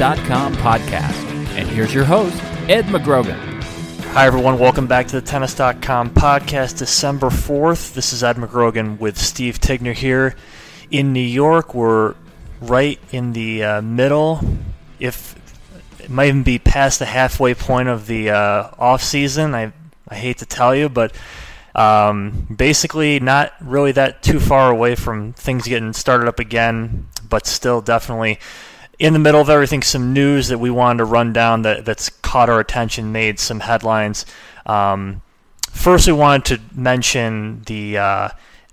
Tennis.com podcast. And here's your host, Ed McGrogan. Hi, everyone. Welcome back to the Tennis.com podcast, December 4th. This is Ed McGrogan with Steve Tignor here in New York. We're right in the uh, middle, if it might even be past the halfway point of the uh, off season. I I hate to tell you, but um, basically not really that too far away from things getting started up again, but still definitely in the middle of everything. Some news that we wanted to run down that that's caught our attention, made some headlines. Um, first, we wanted to mention the uh,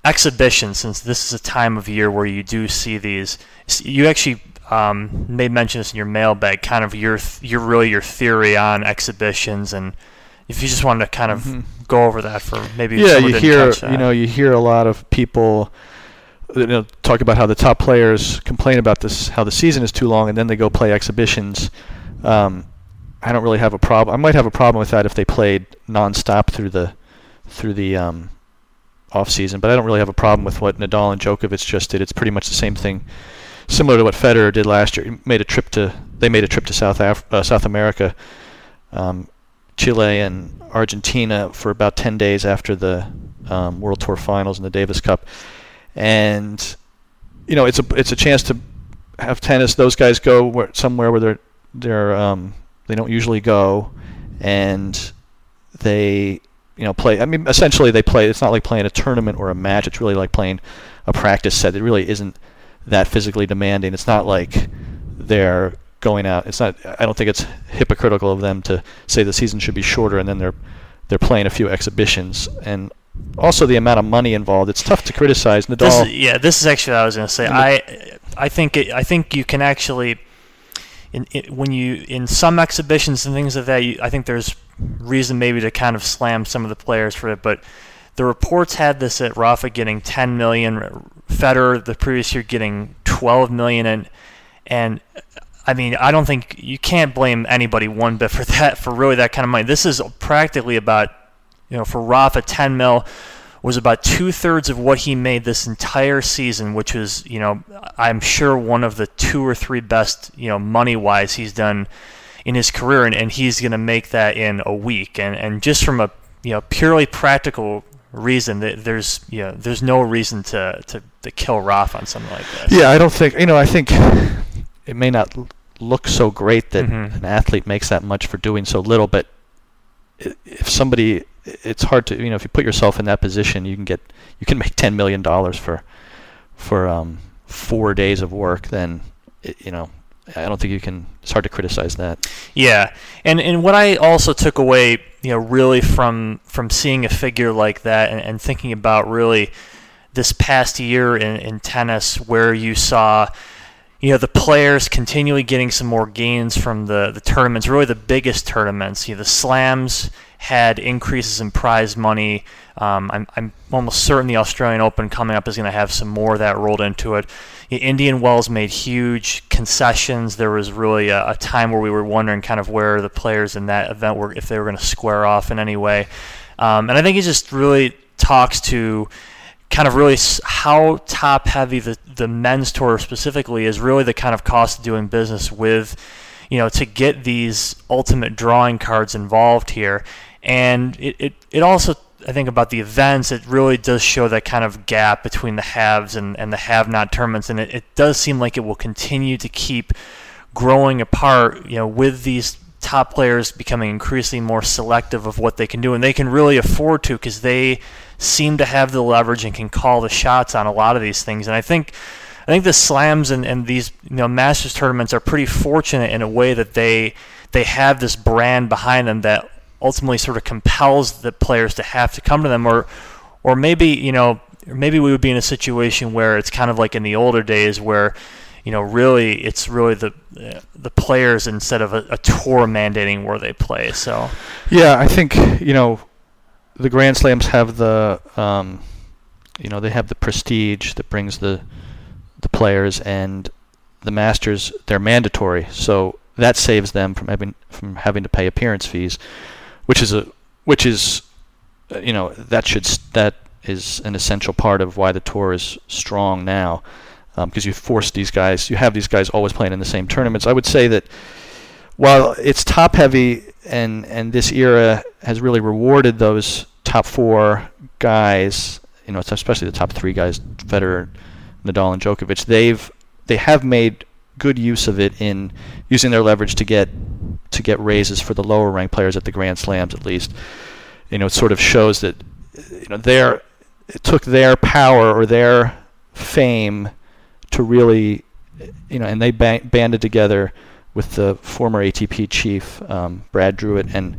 exhibition, since this is a time of year where you do see these. You actually um, made mention this in your mailbag, kind of your your really your theory on exhibitions, and if you just wanted to kind of Mhm. go over that for maybe yeah, you hear you know you hear a lot of people you know talk about how the top players complain about this how the season is too long and then they go play exhibitions. Um, I don't really have a problem. I might have a problem with that if they played nonstop through the through the um, off season, but I don't really have a problem with what Nadal and Djokovic just did. It's pretty much the same thing, similar to what Federer did last year. He made a trip to they made a trip to South Af- uh, South America. Um, Chile and Argentina for about 10 days after the um, World Tour Finals and the Davis Cup, and you know it's a it's a chance to have tennis. Those guys go where, somewhere where they're they're um, they don't usually go, and they you know play. I mean, essentially they play. It's not like playing a tournament or a match. It's really like playing a practice set. It really isn't that physically demanding. It's not like they're going out. It's not. I don't think it's hypocritical of them to say the season should be shorter and then they're they're playing a few exhibitions and also the amount of money involved. It's tough to criticize This Nadal. is, yeah, this is actually what I was going to say. I I think it, I think you can actually in, in when you in some exhibitions and things like that. You, I think there's reason maybe to kind of slam some of the players for it, but the reports had this at Rafa getting 10 million, Federer the previous year getting 12 million, and and I mean I don't think you can't blame anybody one bit for that for really that kind of money. This is practically about you know for Rafa 10 mil was about two thirds of what he made this entire season, which was, you know, I'm sure one of the two or three best, you know, money wise he's done in his career, and, and he's going to make that in a week. And and just from a you know purely practical reason, that there's you know there's no reason to to, to kill Roth on something like this. Yeah, I don't think you know. I think it may not look so great that Mhm. an athlete makes that much for doing so little, but if somebody, it's hard to you know if you put yourself in that position, you can get you can make ten million dollars for for um, four days of work. Then it, you know I don't think you can. It's hard to criticize that. Yeah, and and what I also took away, you know, really from from seeing a figure like that and, and thinking about really this past year in, in tennis, where you saw, you know, the players continually getting some more gains from the the tournaments, really the biggest tournaments. You know, the slams had increases in prize money. Um, I'm, I'm almost certain the Australian Open coming up is going to have some more of that rolled into it. The Indian Wells made huge concessions. There was really a, a time where we were wondering kind of where the players in that event were, if they were going to square off in any way. Um, and I think it just really talks to kind of really how top heavy the, the men's tour specifically is really the kind of cost of doing business with, you know, to get these ultimate drawing cards involved here. And it, it, it also, I think, about the events, it really does show that kind of gap between the haves and, and the have not tournaments. And it, it does seem like it will continue to keep growing apart, you know, with these top players becoming increasingly more selective of what they can do. And they can really afford to because they seem to have the leverage and can call the shots on a lot of these things. And I think. I think the slams and, and these you know Masters tournaments are pretty fortunate in a way that they they have this brand behind them that ultimately sort of compels the players to have to come to them or or maybe you know maybe we would be in a situation where it's kind of like in the older days where you know really it's really the the players instead of a, a tour mandating where they play so Yeah, I think you know the Grand Slams have the um, you know they have the prestige that brings the the players and the Masters. They're mandatory, so that saves them from having from having to pay appearance fees, which is a which is uh, you know that should that is an essential part of why the tour is strong now. because you force these guys, you have these guys always playing in the same tournaments. I would say that while it's top heavy and and this era has really rewarded those top four guys, you know, especially the top three guys, Federer, Nadal, and Djokovic, they've they have made good use of it in using their leverage to get to get raises for the lower ranked players at the Grand Slams at least. You know, it sort of shows that you know their it took their power or their fame to really you know, and they ba- banded together with the former ATP chief um, Brad Drewett and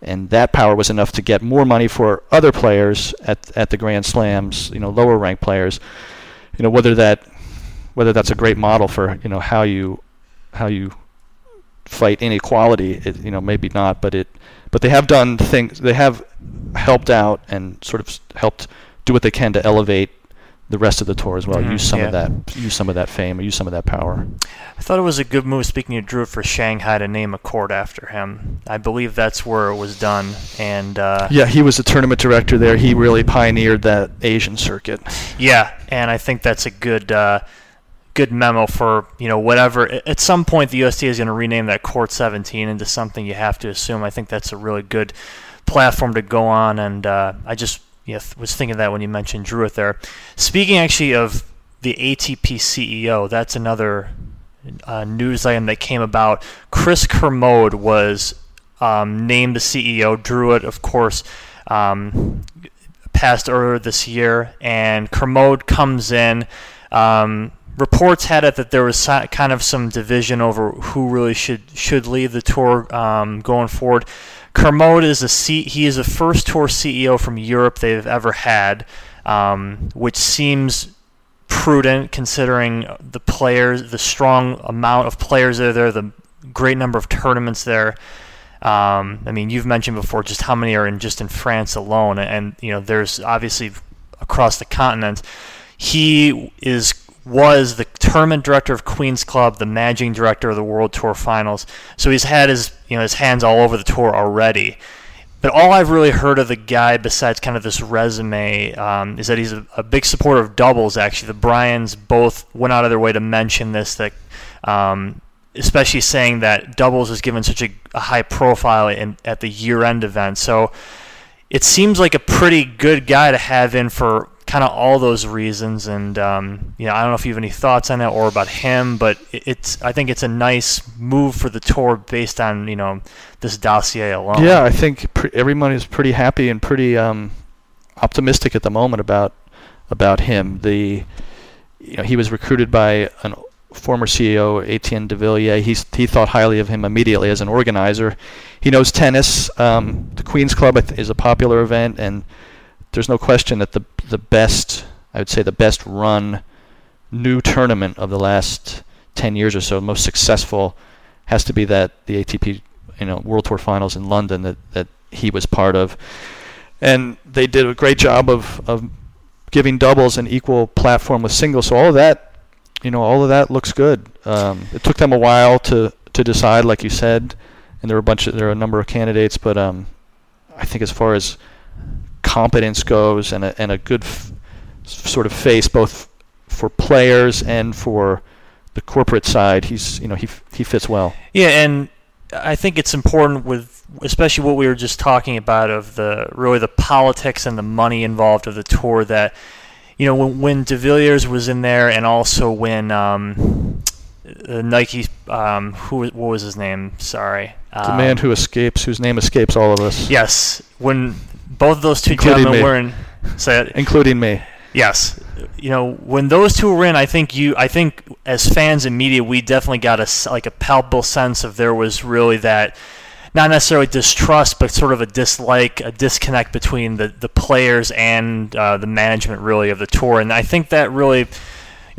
and that power was enough to get more money for other players at at the Grand Slams, you know, lower ranked players. You know, whether that whether that's a great model for you know how you how you fight inequality, it, you know, maybe not, but it but they have done things. They have helped out and sort of helped do what they can to elevate the rest of the tour as well. Mhm, use some yeah. of that, use some of that fame, or use some of that power. I thought it was a good move, speaking of Drew, for Shanghai to name a court after him. I believe that's where it was done. And uh, Yeah, he was the tournament director there. He really pioneered that Asian circuit. Yeah, and I think that's a good uh, good memo for you know whatever. At some point, the USTA is going to rename that Court 17 into something you have to assume. I think that's a really good platform to go on, and uh, I just was thinking of that when you mentioned Drewett there. Speaking actually of the ATP CEO, that's another uh, news item that came about. Chris Kermode was um, named the CEO. Drewett, of course. Um, passed earlier this year, and Kermode comes in. Um, reports had it that there was kind of some division over who really should should lead the tour um, going forward. Kermode is a C- he is the first tour CEO from Europe they've ever had, um, which seems prudent considering the players, the strong amount of players that are there, the great number of tournaments there. Um, I mean, you've mentioned before just how many are in just in France alone, and you know, there's obviously across the continent. He is was the tournament director of Queens Club, the managing director of the World Tour Finals. So he's had his you know his hands all over the tour already. But all I've really heard of the guy, besides kind of this resume, um, is that he's a, a big supporter of doubles. Actually, the Bryans both went out of their way to mention this. That, um, especially saying that doubles is given such a, a high profile in, at the year-end event. So it seems like a pretty good guy to have in for kind of all those reasons. And um, you know, I don't know if you have any thoughts on that or about him, but it, it's I think it's a nice move for the tour based on you know this dossier alone. Yeah, I think pre- everyone is pretty happy and pretty um, optimistic at the moment about about him. The you know he was recruited by an former CEO Etienne de Villiers. He's, he thought highly of him immediately as an organizer. He knows tennis. Um, the Queens Club is a popular event, and there's no question that the the best I would say the best run new tournament of the last 10 years or so, most successful has to be that the ATP you know World Tour Finals in London that that he was part of, and they did a great job of of giving doubles an equal platform with singles. So all of that, you know, all of that looks good. Um, it took them a while to to decide, like you said, and there were a bunch of there are a number of candidates, but um, I think as far as competence goes and a and a good f- sort of face both for players and for the corporate side, he's you know he he fits well. Yeah, and I think it's important with especially what we were just talking about of the really the politics and the money involved of the tour that you know when when De Villiers was in there and also when um, uh, Nike um, who what was his name? Sorry. The um, man who escapes, whose name escapes all of us, yes. When both of those two Including gentlemen me. were in say it including me. Yes, you know when those two were in, I think you, I think as fans and media, we definitely got a like a palpable sense of there was really that, not necessarily distrust, but sort of a dislike, a disconnect between the the players and uh, the management really of the tour, and I think that really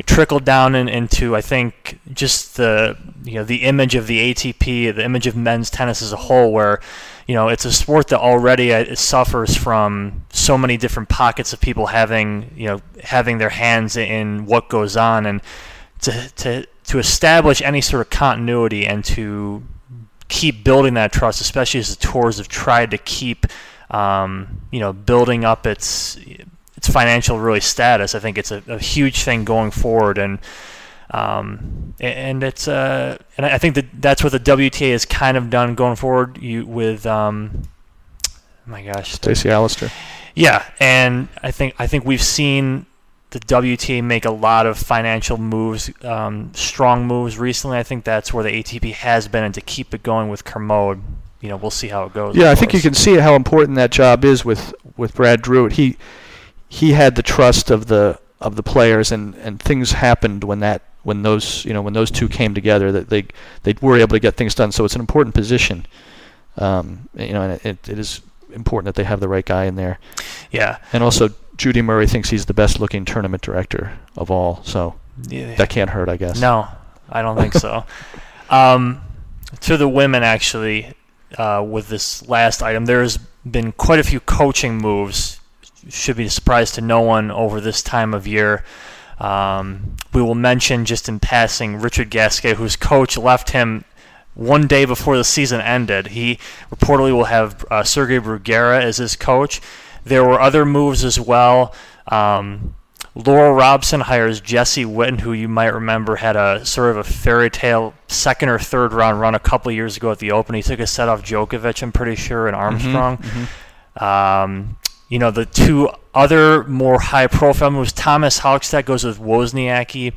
trickled down in, into I think just the you know the image of the ATP, the image of men's tennis as a whole, where you know it's a sport that already uh, suffers from so many different pockets of people having you know having their hands in what goes on, and to to to establish any sort of continuity and to keep building that trust, especially as the tours have tried to keep um, you know building up its its financial really status. I think it's a, a huge thing going forward, and um, and it's uh, and I think that that's what the WTA has kind of done going forward. You with um, oh my gosh, Stacey Allaster. Yeah, and I think I think we've seen the WTA make a lot of financial moves, um, strong moves recently. I think that's where the ATP has been, and to keep it going with Kermode, you know, we'll see how it goes. Yeah, I think you can see how important that job is with with Brad Drew. He he had the trust of the of the players, and, and things happened when that when those you know when those two came together that they they were able to get things done. So it's an important position. Um, you know, and it, it is important that they have the right guy in there. Yeah. And also, Judy Murray thinks he's the best looking tournament director of all. So yeah. that can't hurt, I guess. No, I don't think so. Um, to the women, actually, uh, with this last item, there's been quite a few coaching moves. Should be a surprise to no one over this time of year. Um, we will mention just in passing Richard Gasquet, whose coach left him one day before the season ended. He reportedly will have uh, Sergi Bruguera as his coach. There were other moves as well. Um, Laura Robson hires Jesse Witten, who you might remember had a sort of a fairy tale second or third round run a couple years ago at the Open. He took a set off Djokovic, I'm pretty sure, and Armstrong. Mm-hmm, mm-hmm. Um, you know, the two other more high profile moves Thomas Högstedt goes with Wozniacki,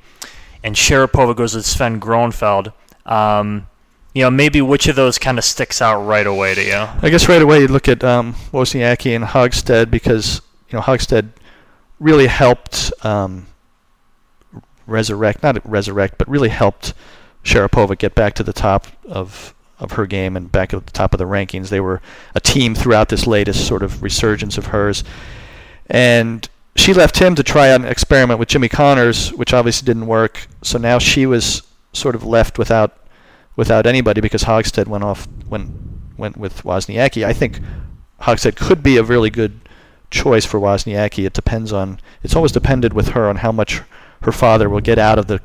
and Sharapova goes with Sven Groeneveld. Um, you know, maybe which of those kind of sticks out right away to you? I guess right away you look at um, Wozniacki and Högstedt because you know Högstedt really helped um, resurrect, not resurrect, but really helped Sharapova get back to the top of of her game and back at the top of the rankings. They were a team throughout this latest sort of resurgence of hers, and she left him to try an experiment with Jimmy Connors, which obviously didn't work. So now she was sort of left without without anybody because Högstedt went off went went with Wozniacki. I think Högstedt could be a really good choice for Wozniacki. It depends on it's always depended with her on how much her father will get out of the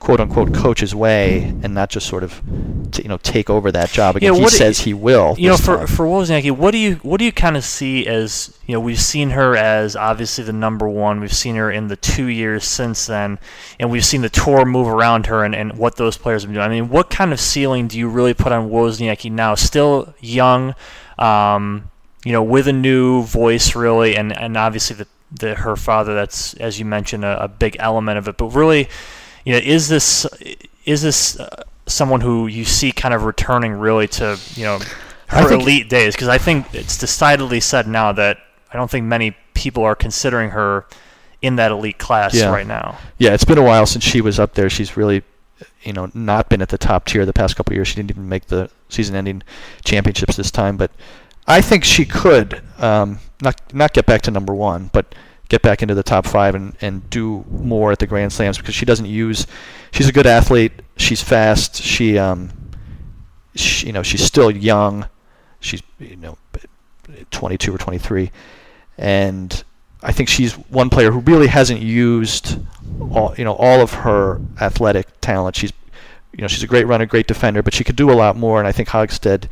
quote unquote coach's way and not just sort of t- you know take over that job again. Yeah, he says he will. You know, for time. for Wozniacki, what do you what do you kind of see as you know we've seen her as obviously the number one. We've seen her in the two years since then, and we've seen the tour move around her and, and what those players have been doing. I mean, what kind of ceiling do you really put on Wozniacki now? Still young, um, you know, with a new voice really, and and obviously the the her father. That's as you mentioned a, a big element of it, but really you know, is this is this uh, someone who you see kind of returning really to you know her elite days? Because I think it's decidedly said now that I don't think many people are considering her in that elite class Yeah. right now. Yeah, it's been a while since she was up there. She's really, you know, not been at the top tier the past couple of years. She didn't even make the season-ending championships this time, but I think she could um, not not get back to number one, but get back into the top five and, and do more at the Grand Slams because she doesn't use. She's a good athlete. She's fast. She, um, she, you know, she's still young. She's you know, 22 or 23, and I think she's one player who really hasn't used all you know all of her athletic talent. She's you know she's a great runner, great defender, but she could do a lot more. And I think Högstedt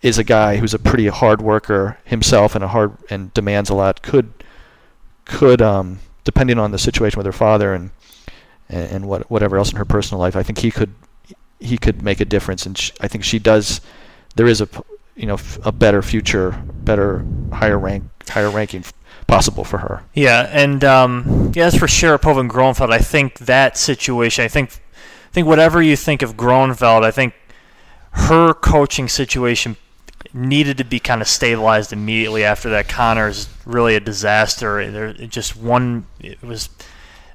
is a guy who's a pretty hard worker himself and a hard and demands a lot. Could could um, depending on the situation with her father and and, what whatever else in her personal life, I think he could he could make a difference. And sh I think she does. There is a you know a better future, better higher rank higher ranking possible for her. Yeah, and um, yeah, as for Sharapova and Groeneveld, I think that situation. I think, I think whatever you think of Groeneveld, I think her coaching situation needed to be kind of stabilized immediately after that. Connor's really a disaster. There, it just one. It was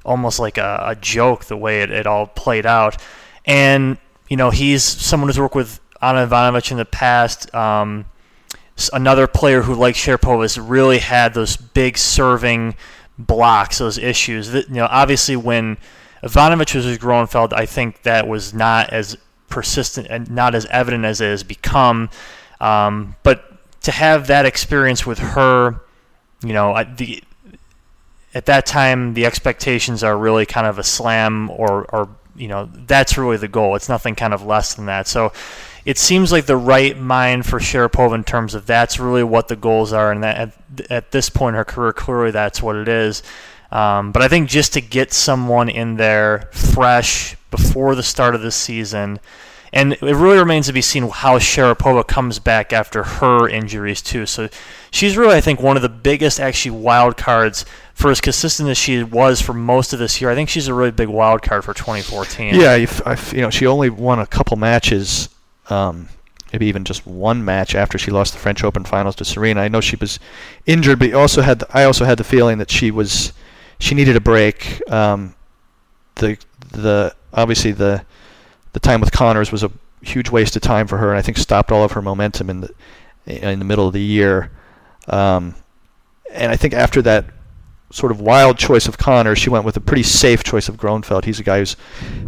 almost like a, a joke the way it, it all played out, and you know he's someone who's worked with Anna Ivanovic in the past. Um, another player who, like Sharapova, has really had those big serving blocks, those issues. That, you know, obviously when Ivanovic was with Groeneveld, I think that was not as persistent and not as evident as it has become. Um, but to have that experience with her, you know, I- the at that time the expectations are really kind of a slam or, or you know that's really the goal. It's nothing kind of less than that. So it seems like the right mind for Sharapova in terms of that's really what the goals are, and that at, at this point in her career, clearly that's what it is. Um, but I think just to get someone in there fresh before the start of the season, and it really remains to be seen how Sharapova comes back after her injuries too. So she's really, I think, one of the biggest actually wild cards for as consistent as she was for most of this year. I think she's a really big wild card for 2014. Yeah, you know, she only won a couple matches um, maybe even just one match after she lost the French Open finals to Serena. I know she was injured, but also had the, I also had the feeling that she was she needed a break. Um, the the obviously the the time with Connors was a huge waste of time for her, and I think stopped all of her momentum in the in the middle of the year. Um, and I think after that sort of wild choice of Connors, she went with a pretty safe choice of Groeneveld. He's a guy who's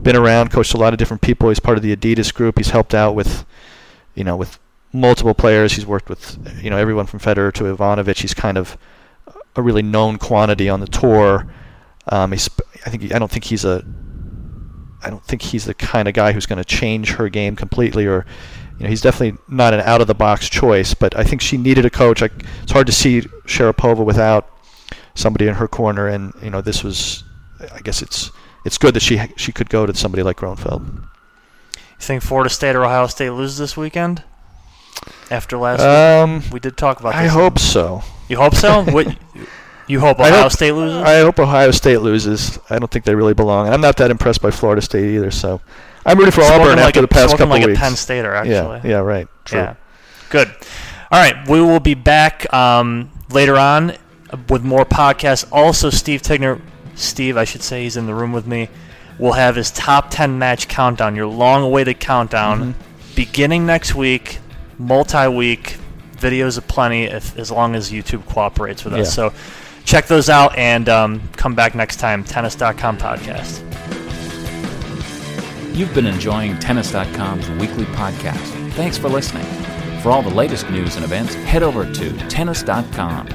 been around, coached a lot of different people. He's part of the Adidas group. He's helped out with, you know, with multiple players. He's worked with, you know, everyone from Federer to Ivanovic. He's kind of a really known quantity on the tour. Um, he's, I think, I don't think he's a, I don't think he's the kind of guy who's going to change her game completely or. You know, he's definitely not an out-of-the-box choice, but I think she needed a coach. I, it's hard to see Sharapova without somebody in her corner, and you know this was, I guess it's it's good that she she could go to somebody like Groeneveld. You think Florida State or Ohio State loses this weekend? After last um, week, we did talk about. This. I hope so. You hope so? what? You hope Ohio hope, State loses? I hope Ohio State loses. I don't think they really belong, and I'm not that impressed by Florida State either. So I'm rooting for spoken Auburn like after a, the past couple like weeks. a Penn Stater, actually. Yeah, yeah, right. True. Yeah, good. All right, we will be back um, later on with more podcasts. Also, Steve Tignor, Steve, I should say, he's in the room with me. Will have his top 10 match countdown, your long awaited countdown, mm-hmm. beginning next week, multi week. Videos aplenty if, as long as YouTube cooperates with us. So check those out and um, come back next time. Tennis.com podcast. You've been enjoying Tennis.com's weekly podcast. Thanks for listening. For all the latest news and events, head over to Tennis.com.